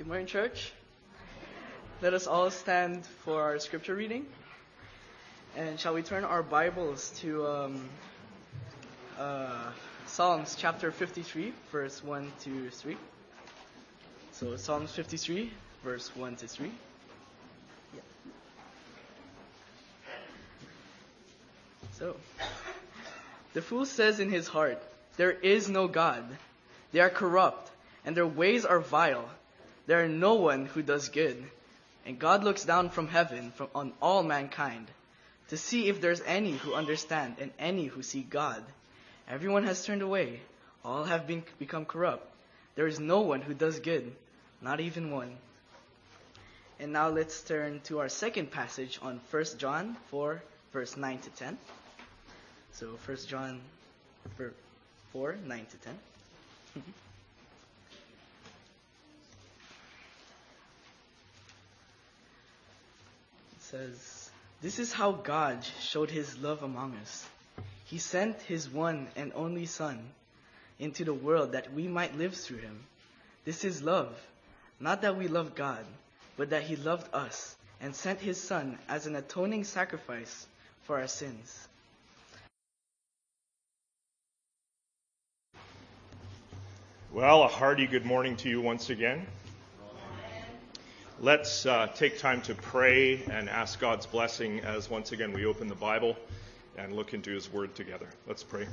Good morning, church. Let us all stand for our scripture reading. And shall we turn our Bibles to um, uh, Psalms chapter 53, verse 1 to 3? So, Psalms 53, verse 1 to 3. Yeah. So, the fool says in his heart, There is no God. They are corrupt, and their ways are vile. There are no one who does good. And God looks down from heaven from, on all mankind to see if there's any who understand and any who seek God. Everyone has turned away. All have been, become corrupt. There is no one who does good, not even one. And now let's turn to our second passage on 1 John 4, verse 9 to 10. So 1 John 4, 9 to 10. says, This is how God showed his love among us. He sent his one and only Son into the world that we might live through him. This is love. Not that we loved God, but that he loved us and sent his Son as an atoning sacrifice for our sins. Well, a hearty good morning to you once again. Let's uh, take time to pray and ask God's blessing as once again we open the Bible and look into His Word together. Let's pray.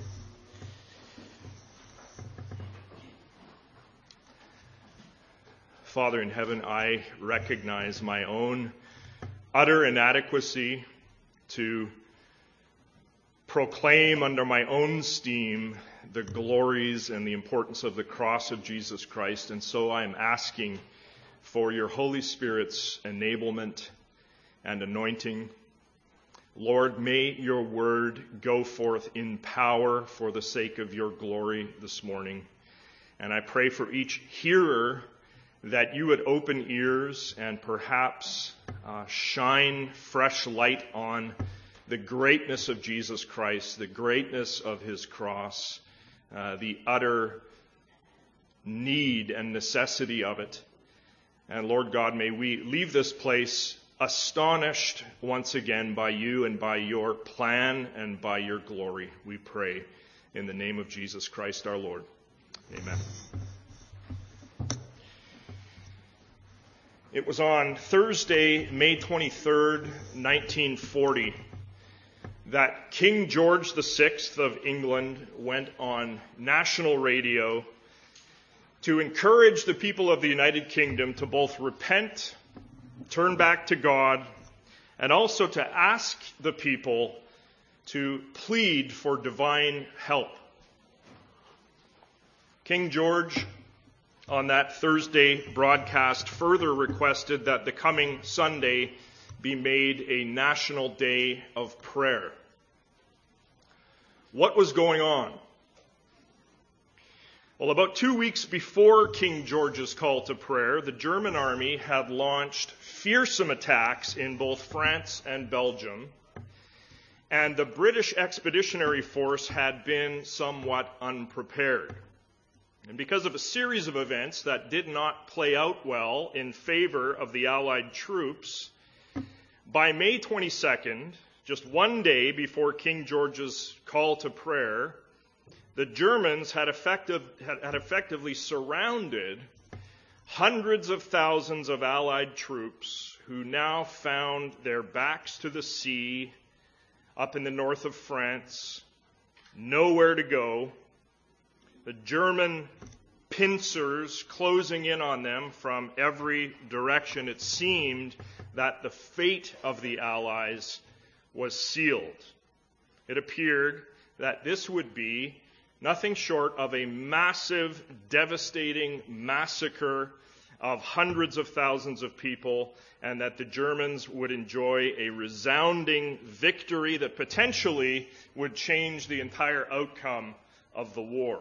Father in heaven, I recognize my own utter inadequacy to proclaim under my own steam the glories and the importance of the cross of Jesus Christ, and so I am asking for your Holy Spirit's enablement and anointing. Lord, may your word go forth in power for the sake of your glory this morning. And I pray for each hearer that you would open ears and perhaps uh, shine fresh light on the greatness of Jesus Christ, the greatness of his cross, uh, the utter need and necessity of it. And Lord God, may we leave this place astonished once again by you and by your plan and by your glory. We pray in the name of Jesus Christ our Lord. Amen. It was on Thursday, May 23rd, 1940, that King George VI of England went on national radio to encourage the people of the United Kingdom to both repent, turn back to God, and also to ask the people to plead for divine help. King George, on that Thursday broadcast, further requested that the coming Sunday be made a national day of prayer. What was going on? Well, about two weeks before King George's call to prayer, the German army had launched fearsome attacks in both France and Belgium, and the British Expeditionary Force had been somewhat unprepared. And because of a series of events that did not play out well in favor of the Allied troops, by May 22nd, just one day before King George's call to prayer, the Germans had, effective, had, had effectively surrounded hundreds of thousands of Allied troops who now found their backs to the sea up in the north of France, nowhere to go. The German pincers closing in on them from every direction. It seemed that the fate of the Allies was sealed. It appeared that this would be nothing short of a massive, devastating massacre of hundreds of thousands of people, and that the Germans would enjoy a resounding victory that potentially would change the entire outcome of the war.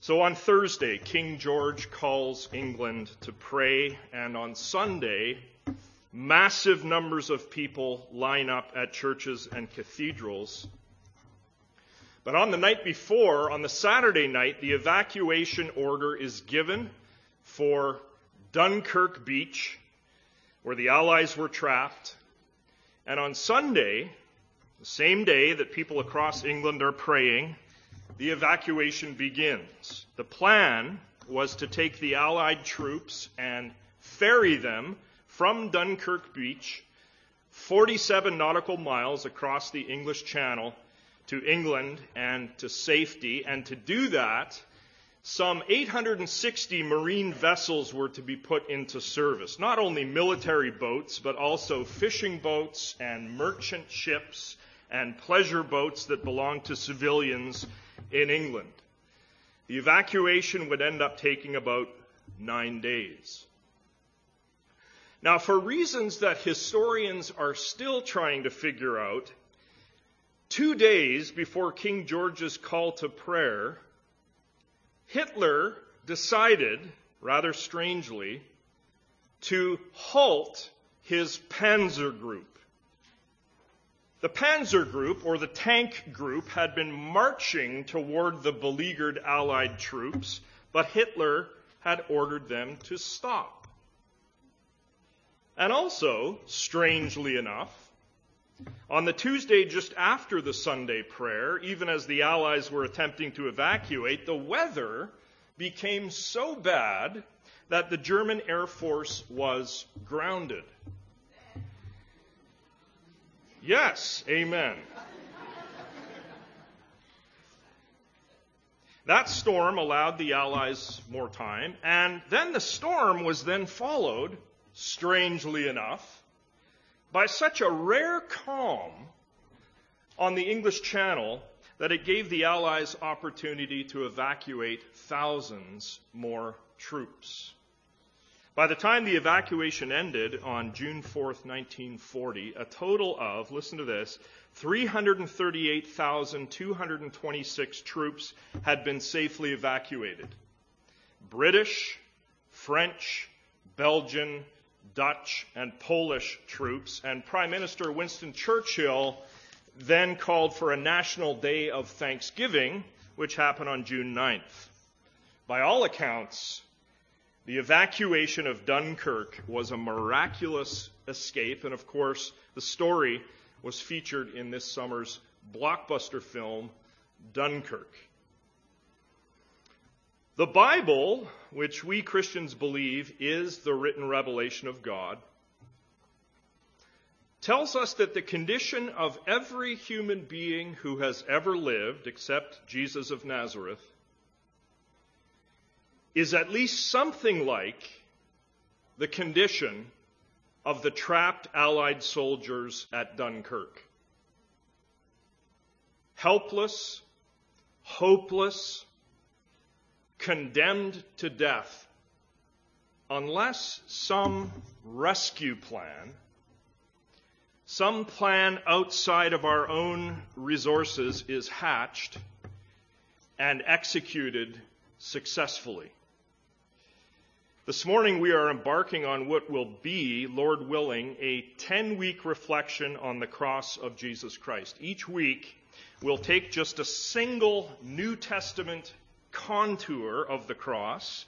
So on Thursday, King George calls England to pray, and on Sunday, massive numbers of people line up at churches and cathedrals but on the night before, on the Saturday night, the evacuation order is given for Dunkirk Beach, where the Allies were trapped. And on Sunday, the same day that people across England are praying, the evacuation begins. The plan was to take the Allied troops and ferry them from Dunkirk Beach 47 nautical miles across the English Channel to England and to safety. And to do that, some 860 marine vessels were to be put into service. Not only military boats, but also fishing boats and merchant ships and pleasure boats that belonged to civilians in England. The evacuation would end up taking about nine days. Now, for reasons that historians are still trying to figure out, two days before King George's call to prayer, Hitler decided, rather strangely, to halt his panzer group. The panzer group, or the tank group, had been marching toward the beleaguered Allied troops, but Hitler had ordered them to stop. And also, strangely enough, on the Tuesday just after the Sunday prayer, even as the Allies were attempting to evacuate, the weather became so bad that the German Air Force was grounded. Yes, amen. That storm allowed the Allies more time, and then the storm was then followed strangely enough, by such a rare calm on the English Channel that it gave the Allies opportunity to evacuate thousands more troops. By the time the evacuation ended on June 4, 1940, a total of, listen to this, 338,226 troops had been safely evacuated. British, French, Belgian, Dutch and Polish troops, and Prime Minister Winston Churchill then called for a national day of thanksgiving, which happened on June 9th. By all accounts, the evacuation of Dunkirk was a miraculous escape, and of course, the story was featured in this summer's blockbuster film, Dunkirk. The Bible, which we Christians believe is the written revelation of God, tells us that the condition of every human being who has ever lived, except Jesus of Nazareth, is at least something like the condition of the trapped Allied soldiers at Dunkirk. Helpless, hopeless, condemned to death unless some rescue plan, some plan outside of our own resources is hatched and executed successfully. This morning we are embarking on what will be, Lord willing, a 10 week reflection on the cross of Jesus Christ. Each week we'll take just a single New Testament contour of the cross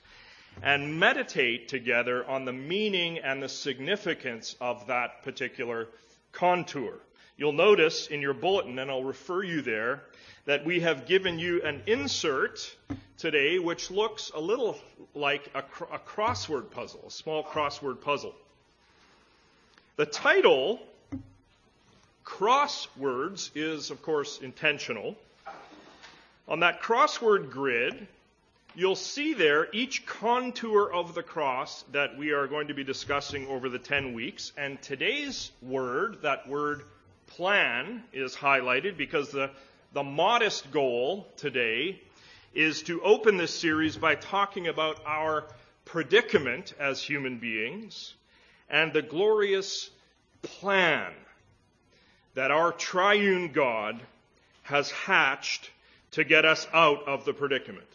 and meditate together on the meaning and the significance of that particular contour. You'll notice in your bulletin, and I'll refer you there, that we have given you an insert today which looks a little like a, a crossword puzzle, a small crossword puzzle. The title, Crosswords, is of course intentional. On that crossword grid, you'll see there each contour of the cross that we are going to be discussing over the 10 weeks. And today's word, that word plan, is highlighted because the, the modest goal today is to open this series by talking about our predicament as human beings and the glorious plan that our triune God has hatched to get us out of the predicament.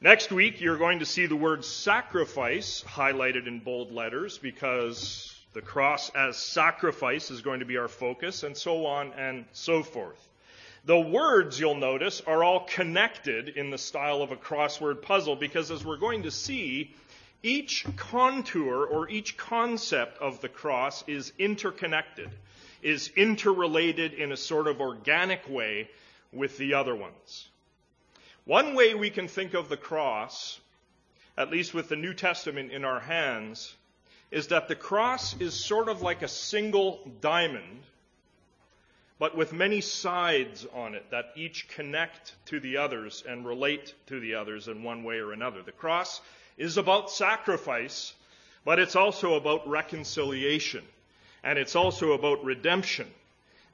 Next week, you're going to see the word sacrifice highlighted in bold letters because the cross as sacrifice is going to be our focus, and so on and so forth. The words, you'll notice, are all connected in the style of a crossword puzzle because, as we're going to see, each contour or each concept of the cross is interconnected, is interrelated in a sort of organic way with the other ones. One way we can think of the cross, at least with the New Testament in our hands, is that the cross is sort of like a single diamond but with many sides on it that each connect to the others and relate to the others in one way or another. The cross is about sacrifice, but it's also about reconciliation, and it's also about redemption,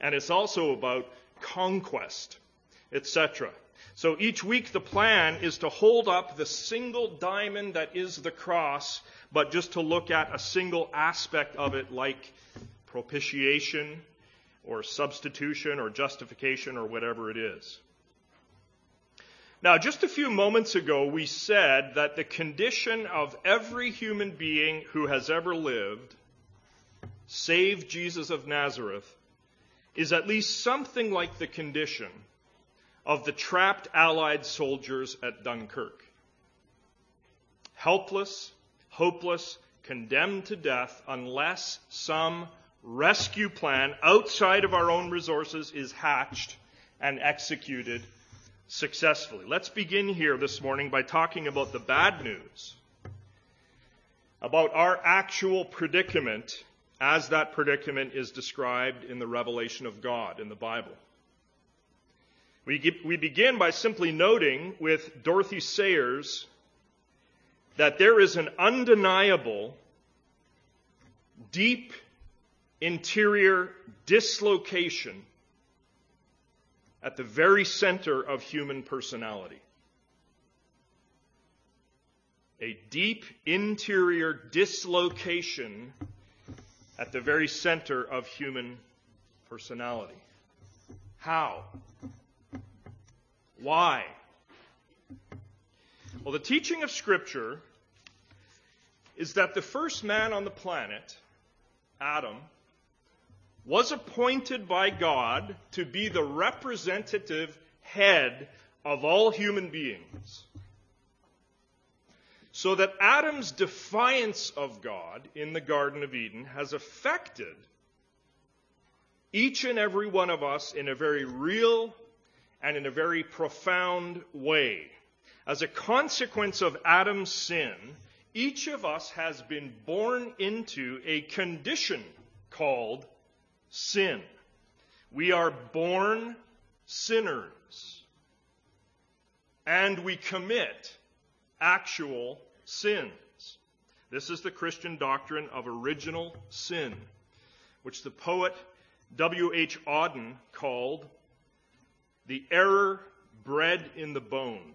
and it's also about conquest, etc. So each week the plan is to hold up the single diamond that is the cross, but just to look at a single aspect of it like propitiation, or substitution or justification or whatever it is. Now, just a few moments ago, we said that the condition of every human being who has ever lived, save Jesus of Nazareth, is at least something like the condition of the trapped Allied soldiers at Dunkirk. Helpless, hopeless, condemned to death unless some rescue plan outside of our own resources is hatched and executed successfully. Let's begin here this morning by talking about the bad news, about our actual predicament as that predicament is described in the revelation of God in the Bible. We, we begin by simply noting with Dorothy Sayers that there is an undeniable, deep interior dislocation at the very center of human personality. A deep interior dislocation at the very center of human personality. How? Why? Well, the teaching of Scripture is that the first man on the planet, Adam, was appointed by God to be the representative head of all human beings. So that Adam's defiance of God in the Garden of Eden has affected each and every one of us in a very real and in a very profound way. As a consequence of Adam's sin, each of us has been born into a condition called sin. We are born sinners. And we commit actual sins. This is the Christian doctrine of original sin, which the poet W.H. Auden called the error bred in the bone.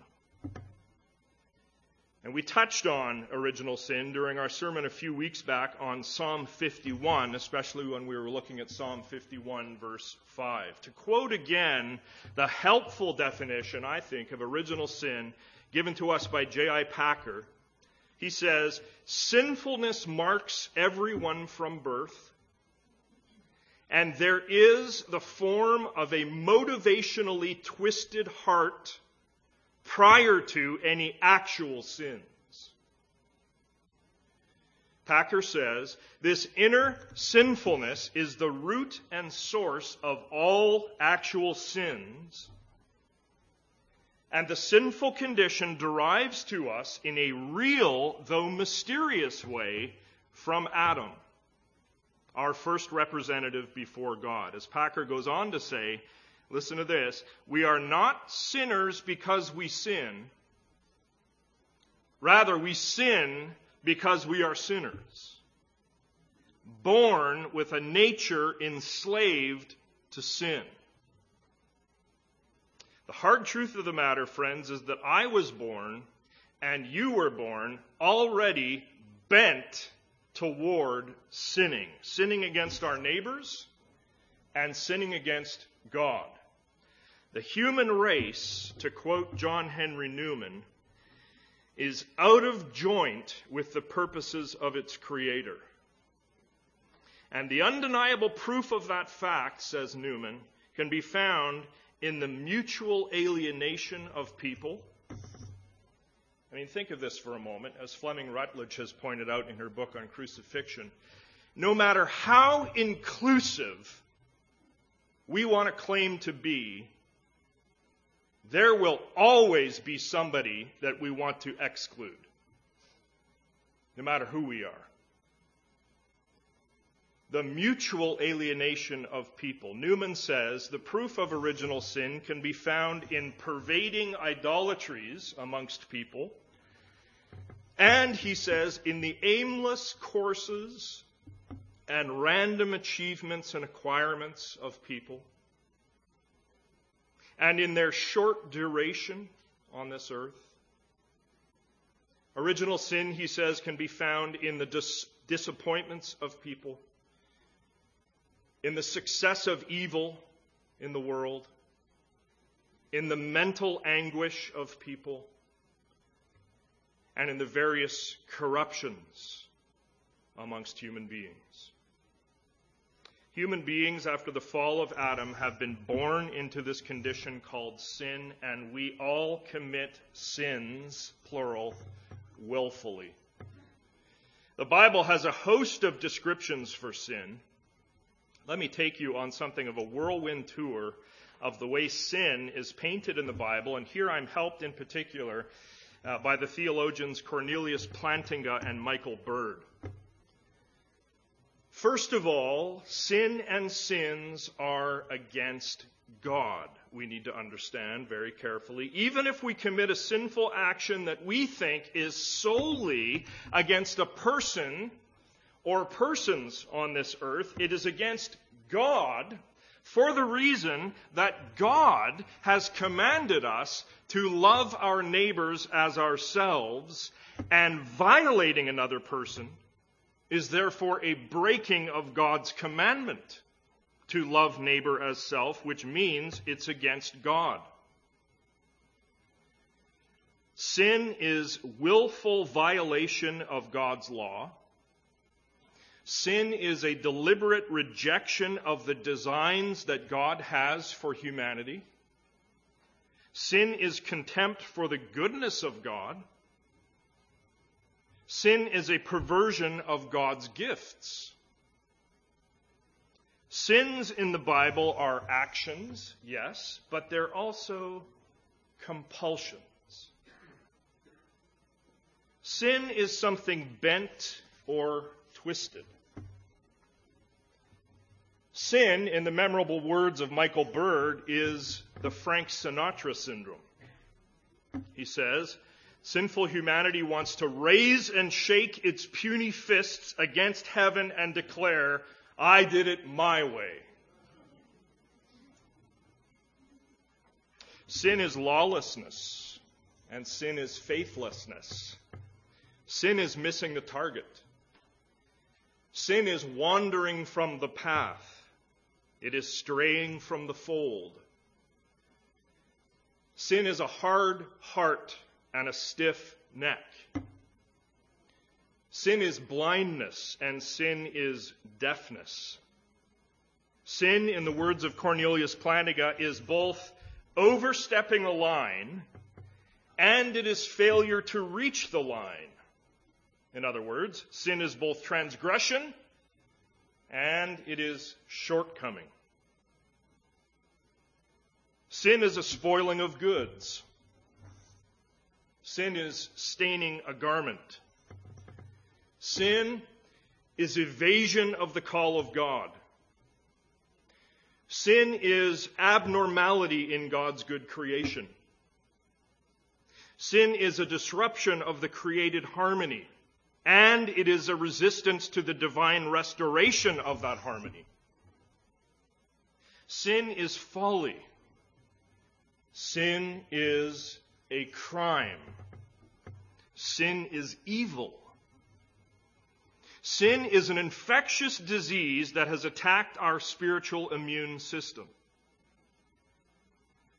And we touched on original sin during our sermon a few weeks back on Psalm 51, especially when we were looking at Psalm 51, verse 5. To quote again the helpful definition, I think, of original sin given to us by J.I. Packer, he says, Sinfulness marks everyone from birth, and there is the form of a motivationally twisted heart prior to any actual sins. Packer says this inner sinfulness is the root and source of all actual sins. And the sinful condition derives to us in a real, though mysterious way, from Adam, our first representative before God. As Packer goes on to say, Listen to this. We are not sinners because we sin. Rather, we sin because we are sinners. Born with a nature enslaved to sin. The hard truth of the matter, friends, is that I was born and you were born already bent toward sinning. Sinning against our neighbors and sinning against God. The human race, to quote John Henry Newman, is out of joint with the purposes of its creator. And the undeniable proof of that fact, says Newman, can be found in the mutual alienation of people. I mean, think of this for a moment, as Fleming Rutledge has pointed out in her book on crucifixion. No matter how inclusive we want to claim to be, there will always be somebody that we want to exclude, no matter who we are. The mutual alienation of people. Newman says the proof of original sin can be found in pervading idolatries amongst people and he says, in the aimless courses and random achievements and acquirements of people, and in their short duration on this earth. Original sin, he says, can be found in the dis- disappointments of people, in the success of evil in the world, in the mental anguish of people and in the various corruptions amongst human beings. Human beings, after the fall of Adam, have been born into this condition called sin, and we all commit sins, plural, willfully. The Bible has a host of descriptions for sin. Let me take you on something of a whirlwind tour of the way sin is painted in the Bible, and here I'm helped in particular uh, by the theologians Cornelius Plantinga and Michael Bird. First of all, sin and sins are against God. We need to understand very carefully. Even if we commit a sinful action that we think is solely against a person or persons on this earth, it is against God for the reason that God has commanded us to love our neighbors as ourselves, and violating another person is therefore a breaking of God's commandment to love neighbor as self, which means it's against God. Sin is willful violation of God's law. Sin is a deliberate rejection of the designs that God has for humanity. Sin is contempt for the goodness of God. Sin is a perversion of God's gifts. Sins in the Bible are actions, yes, but they're also compulsions. Sin is something bent or twisted. Sin, in the memorable words of Michael Bird, is the Frank Sinatra syndrome. He says, Sinful humanity wants to raise and shake its puny fists against heaven and declare, I did it my way. Sin is lawlessness, and sin is faithlessness. Sin is missing the target. Sin is wandering from the path. It is straying from the fold. Sin is a hard heart and a stiff neck. Sin is blindness and sin is deafness. Sin, in the words of Cornelius Plantinga, is both overstepping a line and it is failure to reach the line. In other words, sin is both transgression and it is shortcoming. Sin is a spoiling of goods. Sin is staining a garment. Sin is evasion of the call of God. Sin is abnormality in God's good creation. Sin is a disruption of the created harmony and it is a resistance to the divine restoration of that harmony. Sin is folly. Sin is a crime. Sin is evil. Sin is an infectious disease that has attacked our spiritual immune system.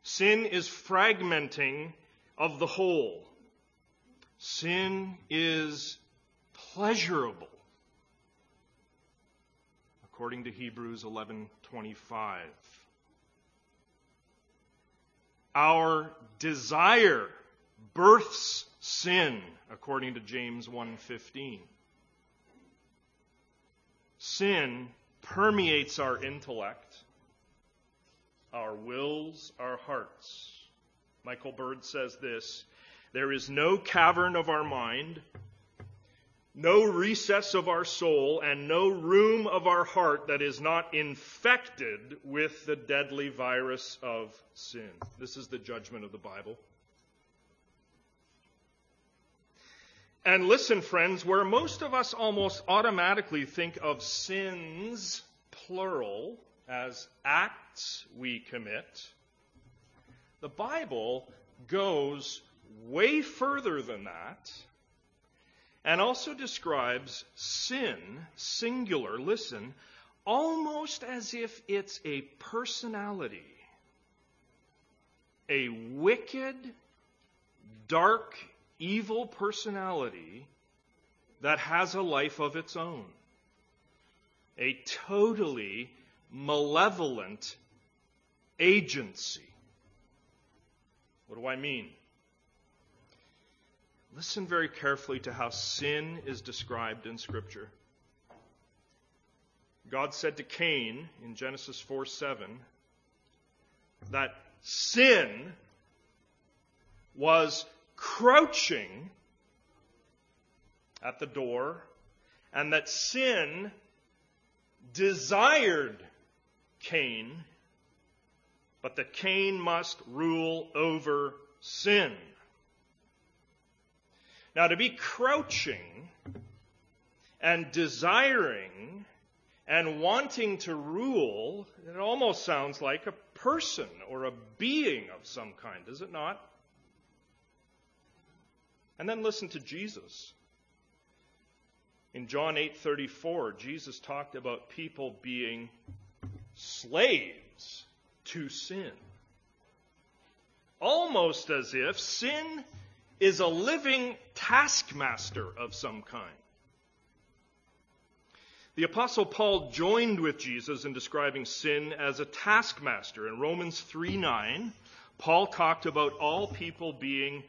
Sin is fragmenting of the whole. Sin is pleasurable according to Hebrews 11:25. Our desire births sin, according to James 1:15. Sin permeates our intellect, our wills, our hearts. Michael Bird says this There is no cavern of our mind, no recess of our soul, and no room of our heart that is not infected with the deadly virus of sin. This is the judgment of the Bible. And listen, friends, where most of us almost automatically think of sins, plural, as acts we commit, the Bible goes way further than that and also describes sin, singular, listen, almost as if it's a personality, a wicked, dark, evil personality that has a life of its own. A totally malevolent agency. What do I mean? Listen very carefully to how sin is described in Scripture. God said to Cain in Genesis 4 7 that sin was crouching at the door, and that sin desired Cain, but that Cain must rule over sin. Now, to be crouching and desiring and wanting to rule, it almost sounds like a person or a being of some kind, does it not? And then listen to Jesus. In John 8:34, Jesus talked about people being slaves to sin. Almost as if sin is a living taskmaster of some kind. The apostle Paul joined with Jesus in describing sin as a taskmaster. In Romans 3:9, Paul talked about all people being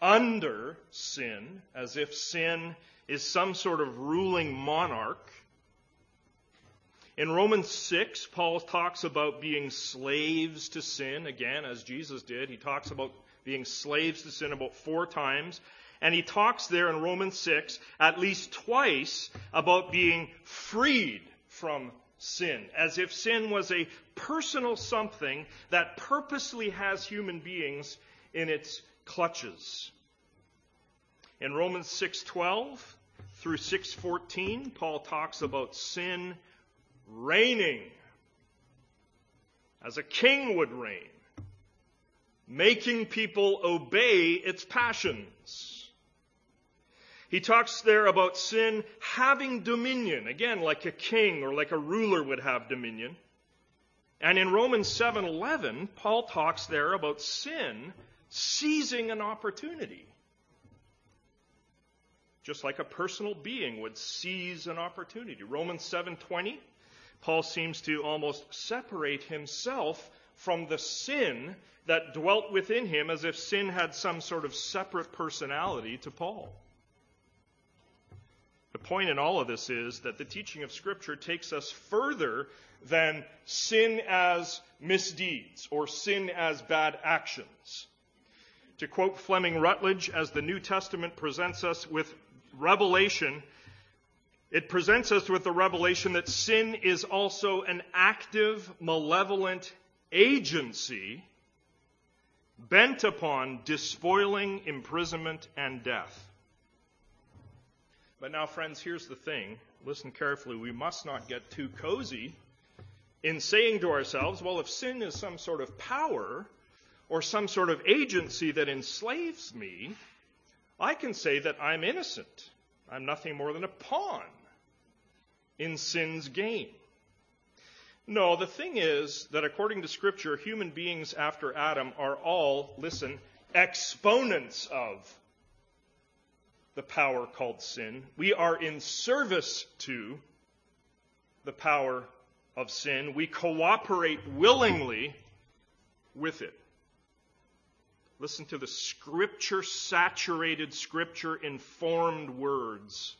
under sin, as if sin is some sort of ruling monarch. In Romans 6, Paul talks about being slaves to sin, again, as Jesus did. He talks about being slaves to sin about four times. And he talks there in Romans 6 at least twice about being freed from sin, as if sin was a personal something that purposely has human beings in its clutches. In Romans 6:12 through 6:14, Paul talks about sin reigning as a king would reign, making people obey its passions. He talks there about sin having dominion, again like a king or like a ruler would have dominion. And in Romans 7:11, Paul talks there about sin seizing an opportunity just like a personal being would seize an opportunity. Romans 7:20, Paul seems to almost separate himself from the sin that dwelt within him as if sin had some sort of separate personality to Paul. The point in all of this is that the teaching of Scripture takes us further than sin as misdeeds or sin as bad actions. To quote Fleming Rutledge, as the New Testament presents us with revelation, it presents us with the revelation that sin is also an active, malevolent agency bent upon despoiling, imprisonment, and death. But now, friends, here's the thing. Listen carefully. We must not get too cozy in saying to ourselves, well, if sin is some sort of power or some sort of agency that enslaves me, I can say that I'm innocent. I'm nothing more than a pawn in sin's game. No, the thing is that according to Scripture, human beings after Adam are all, listen, exponents of the power called sin. We are in service to the power of sin. We cooperate willingly with it. Listen to the scripture saturated, scripture informed words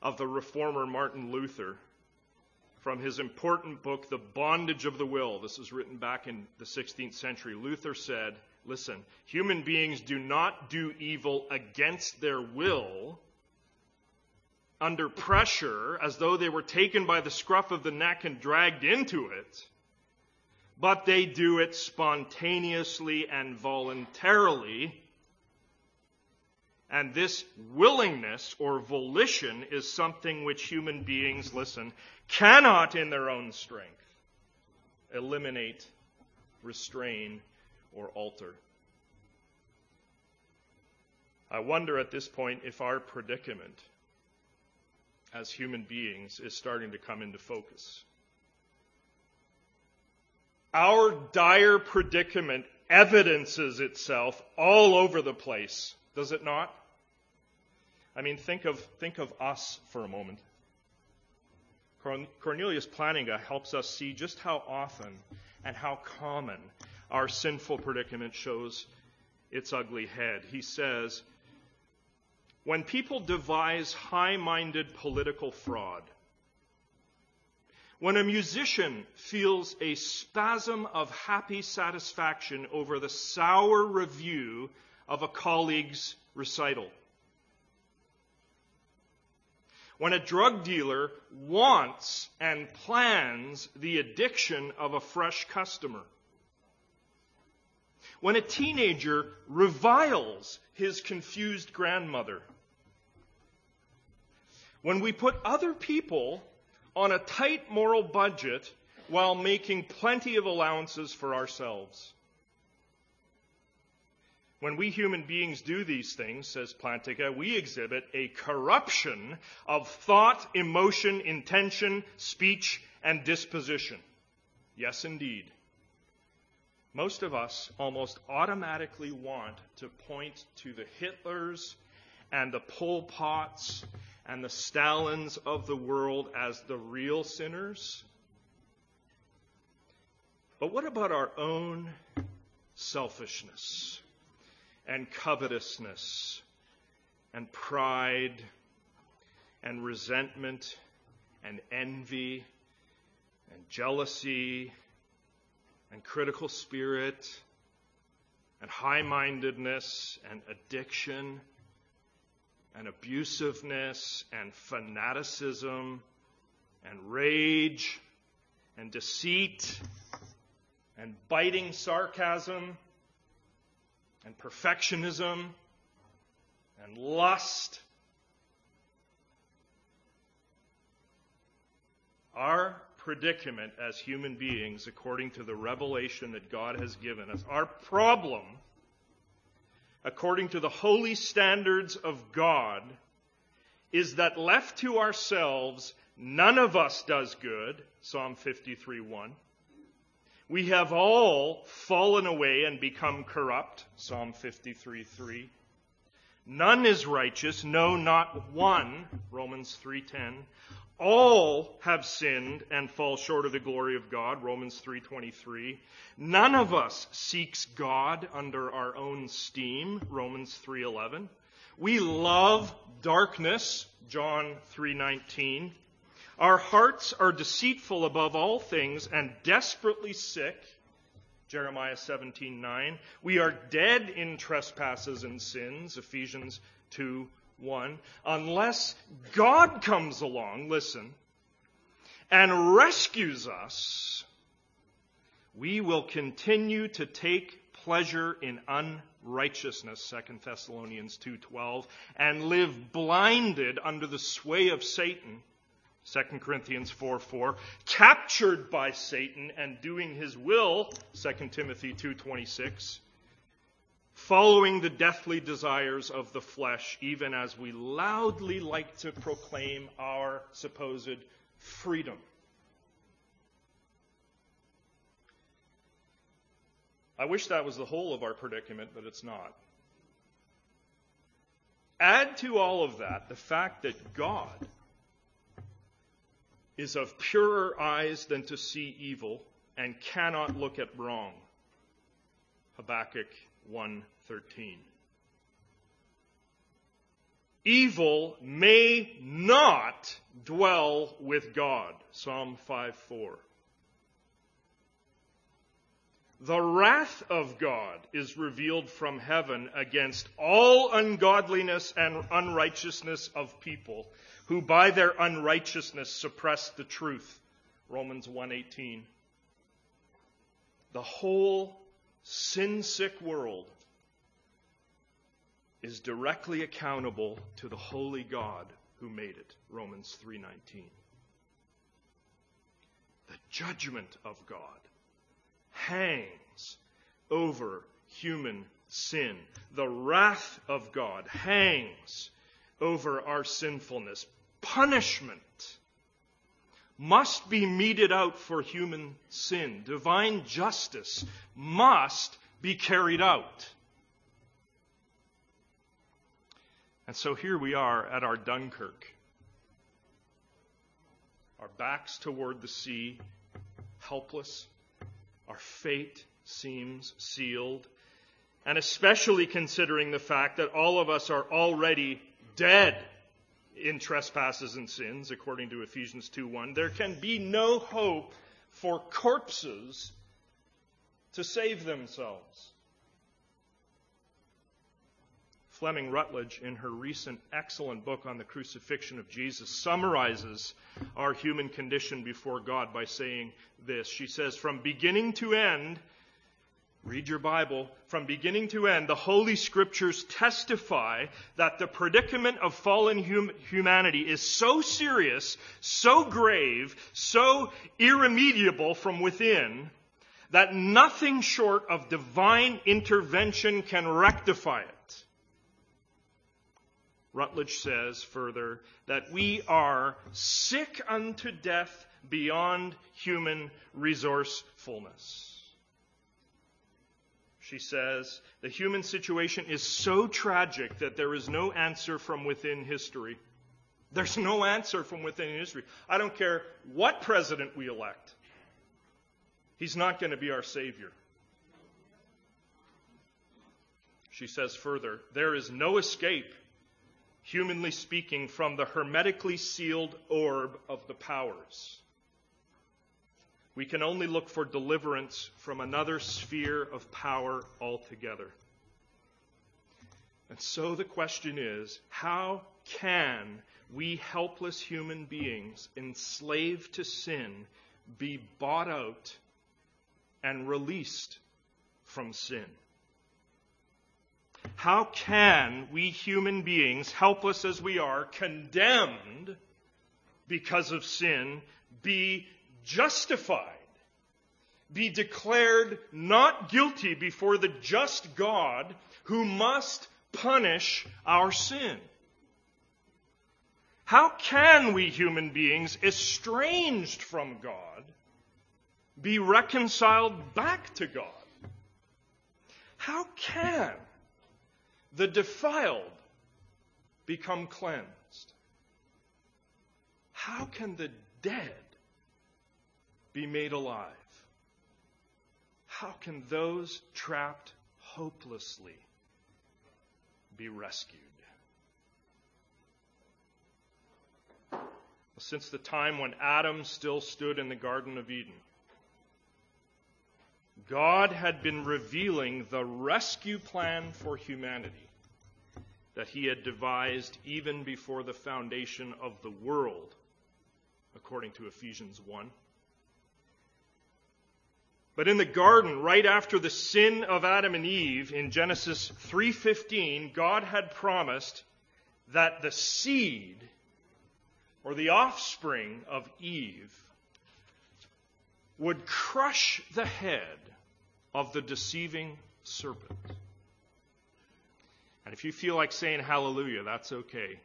of the reformer Martin Luther from his important book, The Bondage of the Will. This is written back in the 16th century. Luther said, Listen, human beings do not do evil against their will, under pressure, as though they were taken by the scruff of the neck and dragged into it, but they do it spontaneously and voluntarily and this willingness or volition is something which human beings, listen, cannot in their own strength eliminate, restrain, or alter. I wonder at this point if our predicament as human beings is starting to come into focus. Our dire predicament evidences itself all over the place does it not? I mean, think of, think of us for a moment. Cornelius Plantinga helps us see just how often and how common our sinful predicament shows its ugly head. He says, when people devise high minded political fraud, when a musician feels a spasm of happy satisfaction over the sour review of a colleague's recital. When a drug dealer wants and plans the addiction of a fresh customer. When a teenager reviles his confused grandmother. When we put other people on a tight moral budget while making plenty of allowances for ourselves. When we human beings do these things, says Plantinga, we exhibit a corruption of thought, emotion, intention, speech, and disposition. Yes, indeed. Most of us almost automatically want to point to the Hitlers and the Pol Pots and the Stalins of the world as the real sinners. But what about our own selfishness? And covetousness and pride and resentment and envy and jealousy and critical spirit and high mindedness and addiction and abusiveness and fanaticism and rage and deceit and biting sarcasm and perfectionism and lust. Our predicament as human beings, according to the revelation that God has given us, our problem, according to the holy standards of God, is that left to ourselves, none of us does good, Psalm 53 1. We have all fallen away and become corrupt, Psalm 53 3. None is righteous, no, not one, Romans 3:10. All have sinned and fall short of the glory of God, Romans 3:23. None of us seeks God under our own steam, Romans 3:11. We love darkness, John 3:19. Our hearts are deceitful above all things and desperately sick. Jeremiah 17:9. We are dead in trespasses and sins. Ephesians 2:1. Unless God comes along, listen, and rescues us, we will continue to take pleasure in unrighteousness 2 Thessalonians 2:12 and live blinded under the sway of Satan 2 Corinthians 4 4, captured by Satan and doing his will, 2 Timothy 2.26, following the deathly desires of the flesh, even as we loudly like to proclaim our supposed freedom. I wish that was the whole of our predicament, but it's not. Add to all of that the fact that God is of purer eyes than to see evil and cannot look at wrong. Habakkuk 1:13. Evil may not dwell with God. Psalm 5:4. The wrath of God is revealed from heaven against all ungodliness and unrighteousness of people who by their unrighteousness suppress the truth. Romans 1:18. The whole sin-sick world is directly accountable to the holy God who made it. Romans 3:19. The judgment of God hangs over human sin. The wrath of God hangs over our sinfulness. Punishment must be meted out for human sin. Divine justice must be carried out. And so here we are at our Dunkirk. Our backs toward the sea, helpless, our fate seems sealed, and especially considering the fact that all of us are already dead in trespasses and sins, according to Ephesians 2:1, there can be no hope for corpses to save themselves. Fleming Rutledge, in her recent excellent book on the crucifixion of Jesus, summarizes our human condition before God by saying this. She says, From beginning to end, read your Bible, from beginning to end, the Holy Scriptures testify that the predicament of fallen hum- humanity is so serious, so grave, so irremediable from within, that nothing short of divine intervention can rectify it. Rutledge says further that we are sick unto death beyond human resourcefulness. She says the human situation is so tragic that there is no answer from within history. There's no answer from within history. I don't care what president we elect. He's not going to be our Savior. She says further, there is no escape humanly speaking, from the hermetically sealed orb of the powers. We can only look for deliverance from another sphere of power altogether. And so the question is how can we helpless human beings, enslaved to sin, be bought out and released from sin? How can we human beings, helpless as we are, condemned because of sin, be justified, be declared not guilty before the just God who must punish our sin? How can we human beings, estranged from God, be reconciled back to God? How can the defiled become cleansed? How can the dead be made alive? How can those trapped hopelessly be rescued? Since the time when Adam still stood in the Garden of Eden, God had been revealing the rescue plan for humanity that he had devised even before the foundation of the world, according to Ephesians 1. But in the garden, right after the sin of Adam and Eve in Genesis 3:15, God had promised that the seed or the offspring of Eve would crush the head of the deceiving serpent. And if you feel like saying hallelujah, that's okay.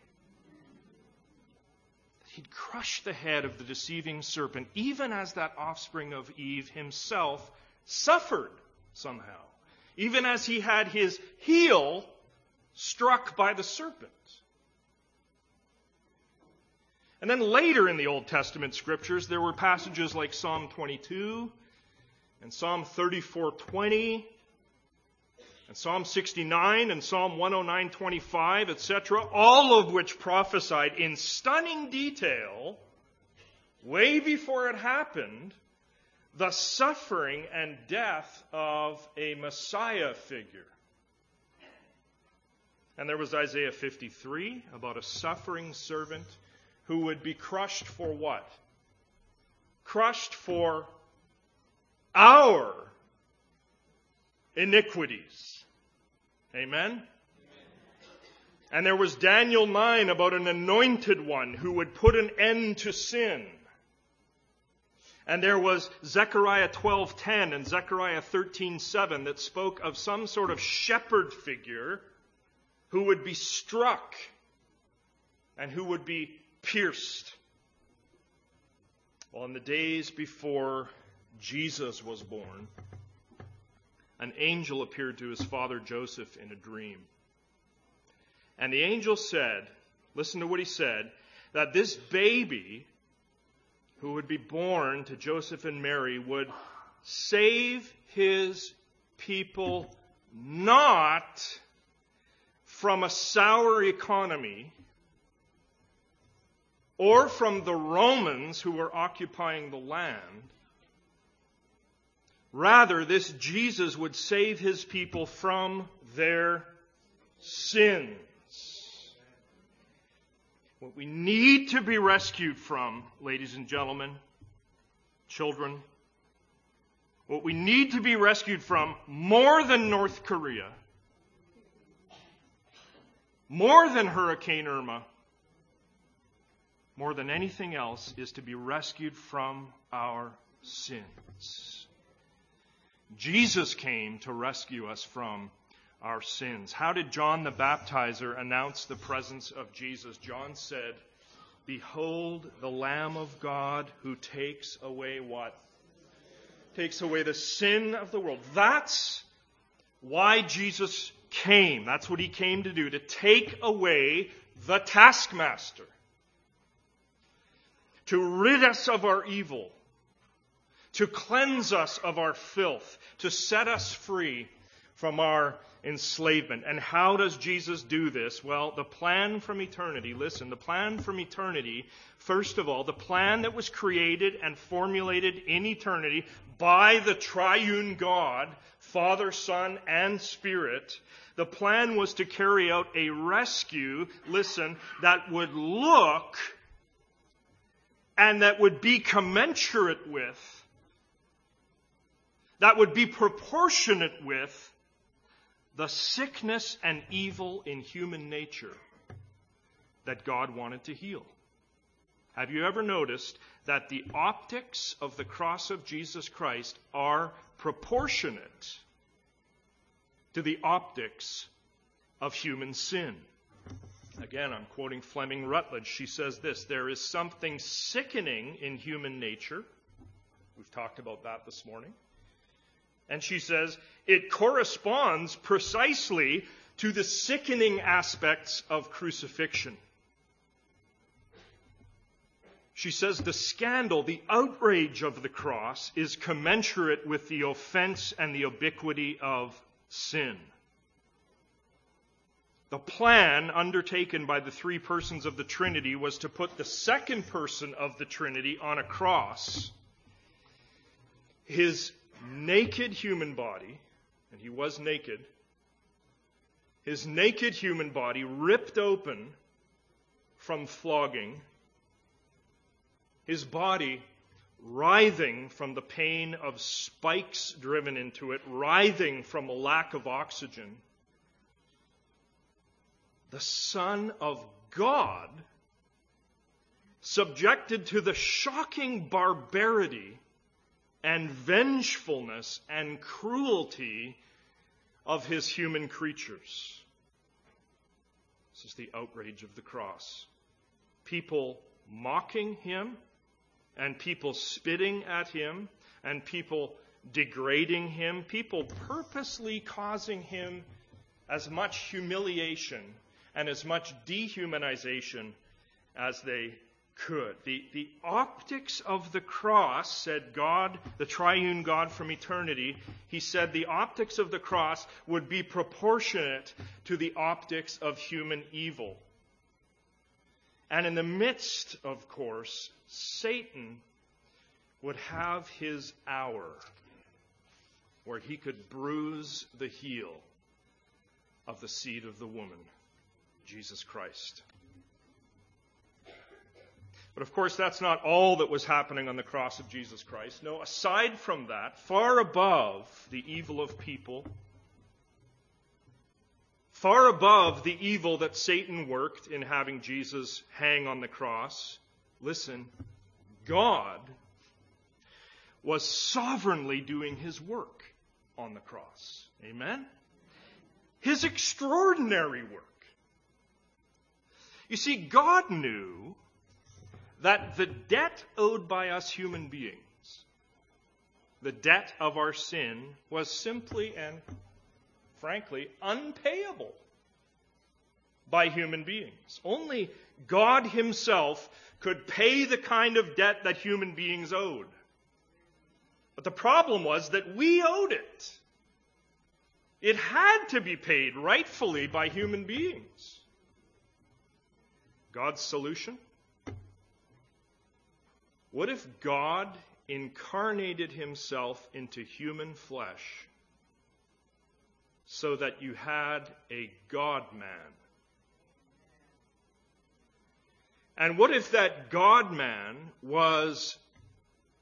He'd crush the head of the deceiving serpent, even as that offspring of Eve himself suffered somehow, even as he had his heel struck by the serpent. And then later in the Old Testament scriptures, there were passages like Psalm 22 and Psalm 34:20 And Psalm 69 and Psalm 109:25, etc., all of which prophesied in stunning detail, way before it happened, the suffering and death of a Messiah figure. And there was Isaiah 53 about a suffering servant who would be crushed for what? Crushed for our iniquities. Amen? And there was Daniel 9 about an anointed one who would put an end to sin. And there was Zechariah 12:10 and Zechariah 13:7 that spoke of some sort of shepherd figure who would be struck and who would be pierced. Well, in the days before Jesus was born, an angel appeared to his father Joseph in a dream. And the angel said, listen to what he said, that this baby who would be born to Joseph and Mary would save his people not from a sour economy or from the Romans who were occupying the land. Rather, this Jesus would save his people from their sins. What we need to be rescued from, ladies and gentlemen, children, what we need to be rescued from more than North Korea more than Hurricane Irma, more than anything else, is to be rescued from our sins. Jesus came to rescue us from our sins. How did John the Baptizer announce the presence of Jesus? John said, Behold the Lamb of God who takes away what? Takes away the sin of the world. That's why Jesus came. That's what he came to do, to take away the taskmaster, to rid us of our evil, to cleanse us of our filth, to set us free from our enslavement. And how does Jesus do this? Well, the plan from eternity, listen, the plan from eternity, first of all, the plan that was created and formulated in eternity by the triune God, Father, Son, and Spirit, the plan was to carry out a rescue, listen, that would look and that would be commensurate with, that would be proportionate with the sickness and evil in human nature that God wanted to heal. Have you ever noticed that the optics of the cross of Jesus Christ are proportionate to the optics of human sin. Again, I'm quoting Fleming Rutledge. She says this There is something sickening in human nature. We've talked about that this morning. And she says it corresponds precisely to the sickening aspects of crucifixion. She says the scandal, the outrage of the cross is commensurate with the offense and the ubiquity of sin. The plan undertaken by the three persons of the Trinity was to put the second person of the Trinity on a cross. His naked human body, and he was naked, his naked human body ripped open from flogging, his body writhing from the pain of spikes driven into it, writhing from a lack of oxygen. The Son of God, subjected to the shocking barbarity and vengefulness and cruelty of his human creatures. This is the outrage of the cross. People mocking him and people spitting at him and people degrading him, people purposely causing him as much humiliation and as much dehumanization as they could. The, the optics of the cross, said God, the triune God from eternity, he said the optics of the cross would be proportionate to the optics of human evil. And in the midst, of course, Satan would have his hour where he could bruise the heel of the seed of the woman, Jesus Christ. But of course, that's not all that was happening on the cross of Jesus Christ. No, aside from that, far above the evil of people, far above the evil that Satan worked in having Jesus hang on the cross, listen, God was sovereignly doing his work on the cross. Amen? His extraordinary work. You see, God knew that the debt owed by us human beings, the debt of our sin, was simply and frankly unpayable by human beings. Only God Himself could pay the kind of debt that human beings owed. But the problem was that we owed it. It had to be paid rightfully by human beings. God's solution? What if God incarnated himself into human flesh so that you had a God man? And what if that God man was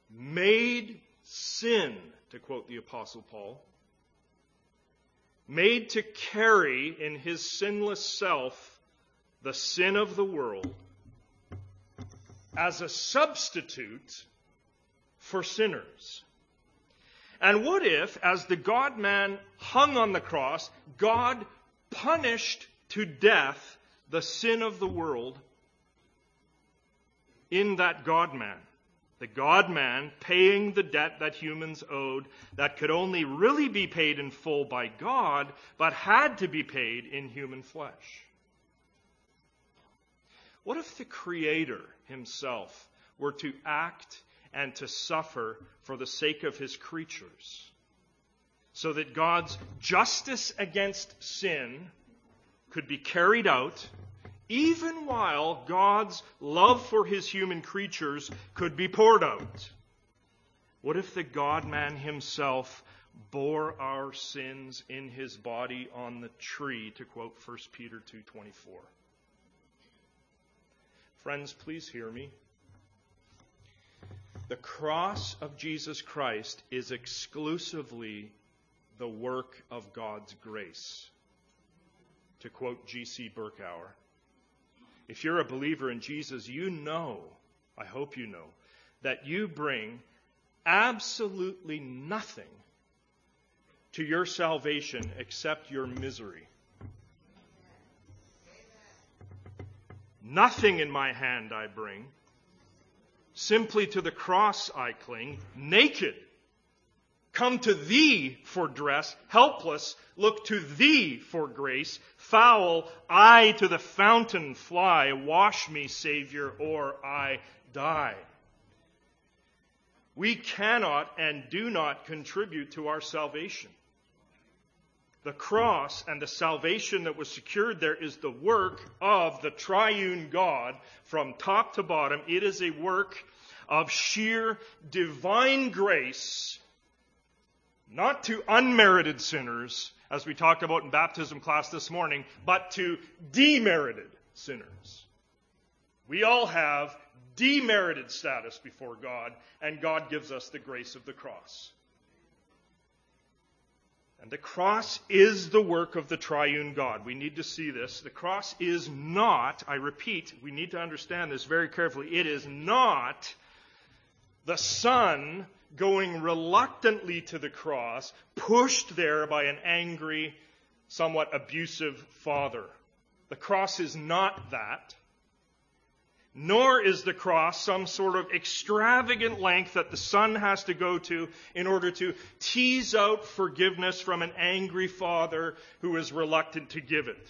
made sin, to quote the Apostle Paul, made to carry in his sinless self the sin of the world? As a substitute for sinners. And what if, as the God man hung on the cross, God punished to death the sin of the world in that God man? The God man paying the debt that humans owed that could only really be paid in full by God, but had to be paid in human flesh. What if the Creator himself were to act and to suffer for the sake of his creatures? So that God's justice against sin could be carried out, even while God's love for his human creatures could be poured out. What if the God man himself bore our sins in his body on the tree, to quote 1 Peter 2.24? Friends, please hear me. The cross of Jesus Christ is exclusively the work of God's grace. To quote G.C. Berkouwer, if you're a believer in Jesus, you know, I hope you know, that you bring absolutely nothing to your salvation except your misery. Nothing in my hand I bring. Simply to the cross I cling, naked. Come to thee for dress, helpless, look to thee for grace. Foul, I to the fountain fly. Wash me, Savior, or I die. We cannot and do not contribute to our salvation. The cross and the salvation that was secured there is the work of the triune God from top to bottom. It is a work of sheer divine grace, not to unmerited sinners, as we talked about in baptism class this morning, but to demerited sinners. We all have demerited status before God, and God gives us the grace of the cross. And the cross is the work of the triune God. We need to see this. The cross is not, I repeat, we need to understand this very carefully. It is not the Son going reluctantly to the cross, pushed there by an angry, somewhat abusive Father. The cross is not that. Nor is the cross some sort of extravagant length that the Son has to go to in order to tease out forgiveness from an angry Father who is reluctant to give it.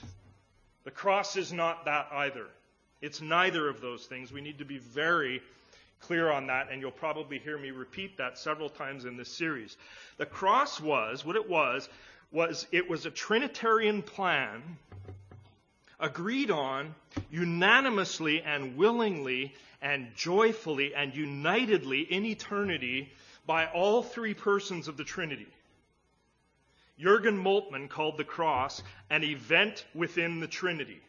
The cross is not that either. It's neither of those things. We need to be very clear on that, and you'll probably hear me repeat that several times in this series. The cross was, what it was, was it was a Trinitarian plan agreed on unanimously and willingly and joyfully and unitedly in eternity by all three persons of the Trinity. Jurgen Moltmann called the cross an event within the Trinity.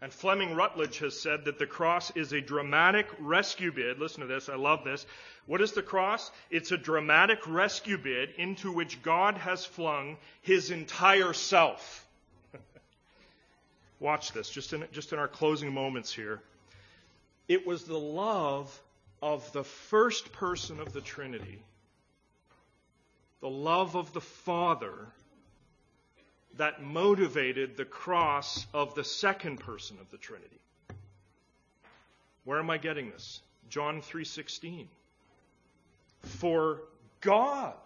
And Fleming Rutledge has said that the cross is a dramatic rescue bid. Listen to this, I love this. What is the cross? It's a dramatic rescue bid into which God has flung his entire self. Watch this, just in, just in our closing moments here. It was the love of the first person of the Trinity, the love of the Father, that motivated the cross of the second person of the Trinity. Where am I getting this? John 3:16. For God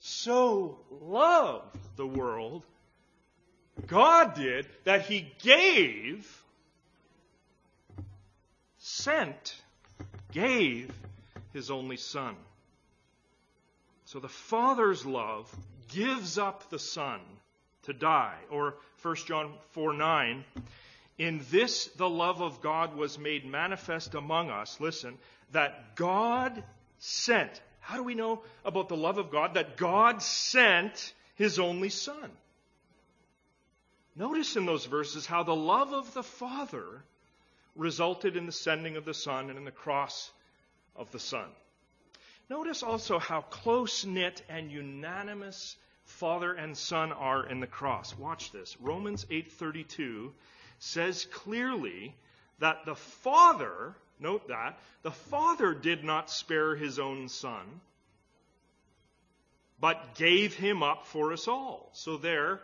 so loved the world God did that he gave sent gave his only son. So the Father's love gives up the Son to die. Or 1 John 4 9. In this the love of God was made manifest among us. Listen, that God sent. How do we know about the love of God? That God sent his only Son. Notice in those verses how the love of the Father resulted in the sending of the Son and in the cross of the Son. Notice also how close knit and unanimous Father and Son are in the cross. Watch this. Romans 8:32 says clearly that the Father, note that, the Father did not spare his own son, but gave him up for us all. So there,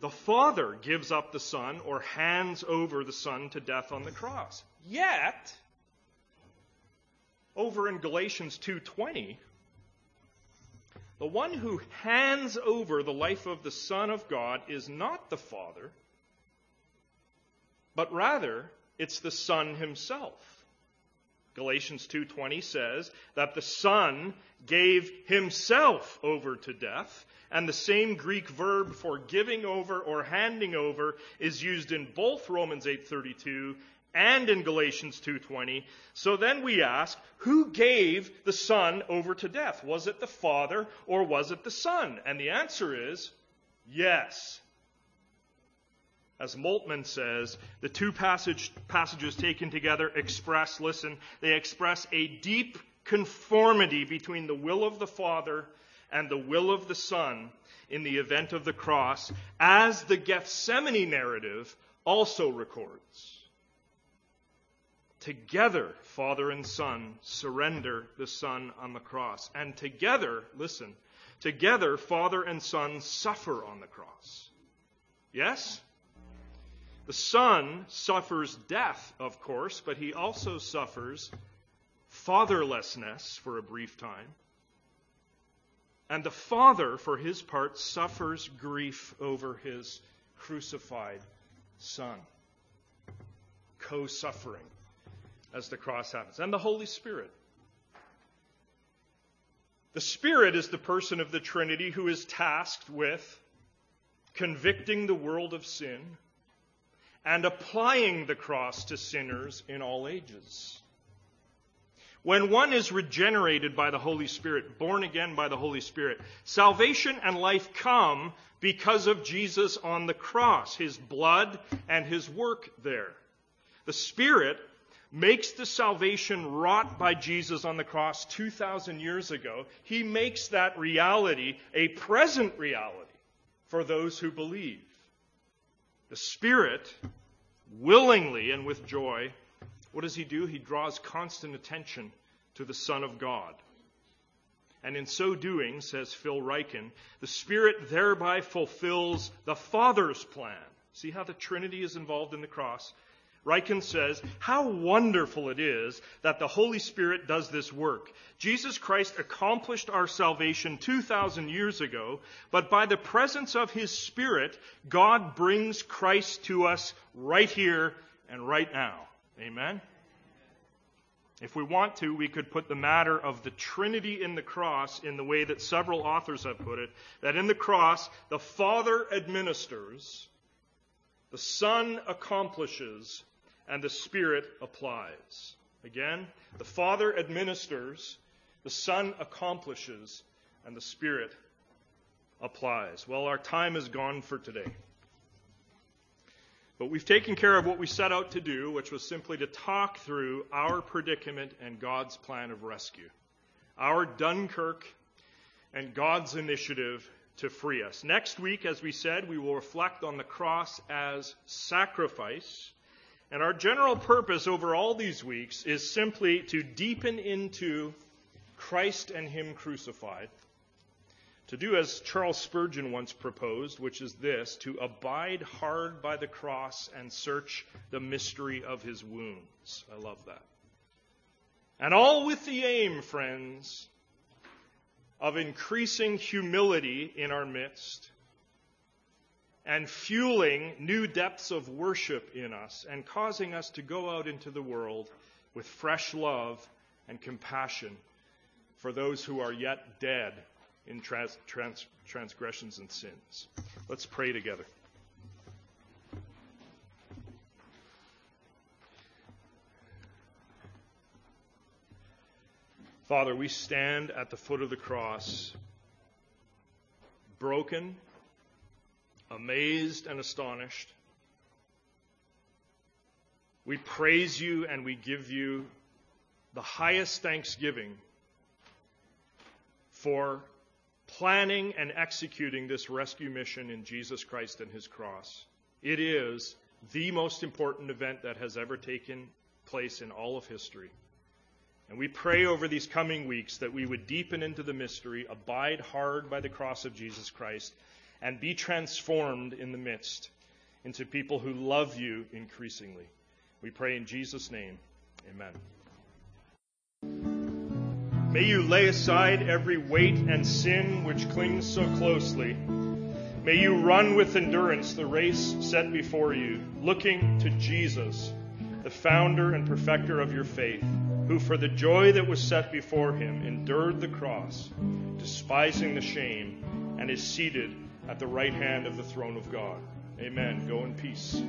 the Father gives up the Son or hands over the Son to death on the cross. Yet, over in Galatians 2:20, the one who hands over the life of the Son of God is not the Father, but rather it's the Son himself. Galatians 2:20 says that the Son gave himself over to death, and the same Greek verb for giving over or handing over is used in both Romans 8:32 and in Galatians 2:20. So then we ask, who gave the son over to death? Was it the father or was it the son? And the answer is yes. As Moltmann says, the two passage, passages taken together express, listen, they express a deep conformity between the will of the Father and the will of the Son in the event of the cross, as the Gethsemane narrative also records. Together, Father and Son surrender the Son on the cross. And together, listen, together, Father and Son suffer on the cross. Yes? The Son suffers death, of course, but he also suffers fatherlessness for a brief time. And the Father, for his part, suffers grief over his crucified Son. Co suffering as the cross happens, and the Holy Spirit. The Spirit is the person of the Trinity who is tasked with convicting the world of sin and applying the cross to sinners in all ages. When one is regenerated by the Holy Spirit, born again by the Holy Spirit, salvation and life come because of Jesus on the cross, his blood and his work there. The Spirit makes the salvation wrought by Jesus on the cross 2,000 years ago, he makes that reality a present reality for those who believe. The Spirit, willingly and with joy, what does he do? He draws constant attention to the Son of God. And in so doing, says Phil Ryken, the Spirit thereby fulfills the Father's plan. See how the Trinity is involved in the cross? Ryken says, How wonderful it is that the Holy Spirit does this work. Jesus Christ accomplished our salvation 2,000 years ago, but by the presence of His Spirit, God brings Christ to us right here and right now. Amen? If we want to, we could put the matter of the Trinity in the cross in the way that several authors have put it that in the cross, the Father administers, the Son accomplishes, and the Spirit applies. Again, the Father administers, the Son accomplishes, and the Spirit applies. Well, our time is gone for today. But we've taken care of what we set out to do, which was simply to talk through our predicament and God's plan of rescue. Our Dunkirk and God's initiative to free us. Next week, as we said, we will reflect on the cross as sacrifice and our general purpose over all these weeks is simply to deepen into Christ and Him crucified. To do as Charles Spurgeon once proposed, which is this to abide hard by the cross and search the mystery of His wounds. I love that. And all with the aim, friends, of increasing humility in our midst and fueling new depths of worship in us and causing us to go out into the world with fresh love and compassion for those who are yet dead in trans- trans- transgressions and sins. Let's pray together. Father, we stand at the foot of the cross, broken amazed and astonished. We praise you and we give you the highest thanksgiving for planning and executing this rescue mission in Jesus Christ and his cross. It is the most important event that has ever taken place in all of history. And we pray over these coming weeks that we would deepen into the mystery, abide hard by the cross of Jesus Christ, and be transformed in the midst into people who love you increasingly. We pray in Jesus' name. Amen. May you lay aside every weight and sin which clings so closely. May you run with endurance the race set before you, looking to Jesus, the founder and perfecter of your faith, who for the joy that was set before him endured the cross, despising the shame, and is seated at the right hand of the throne of God. Amen. Go in peace.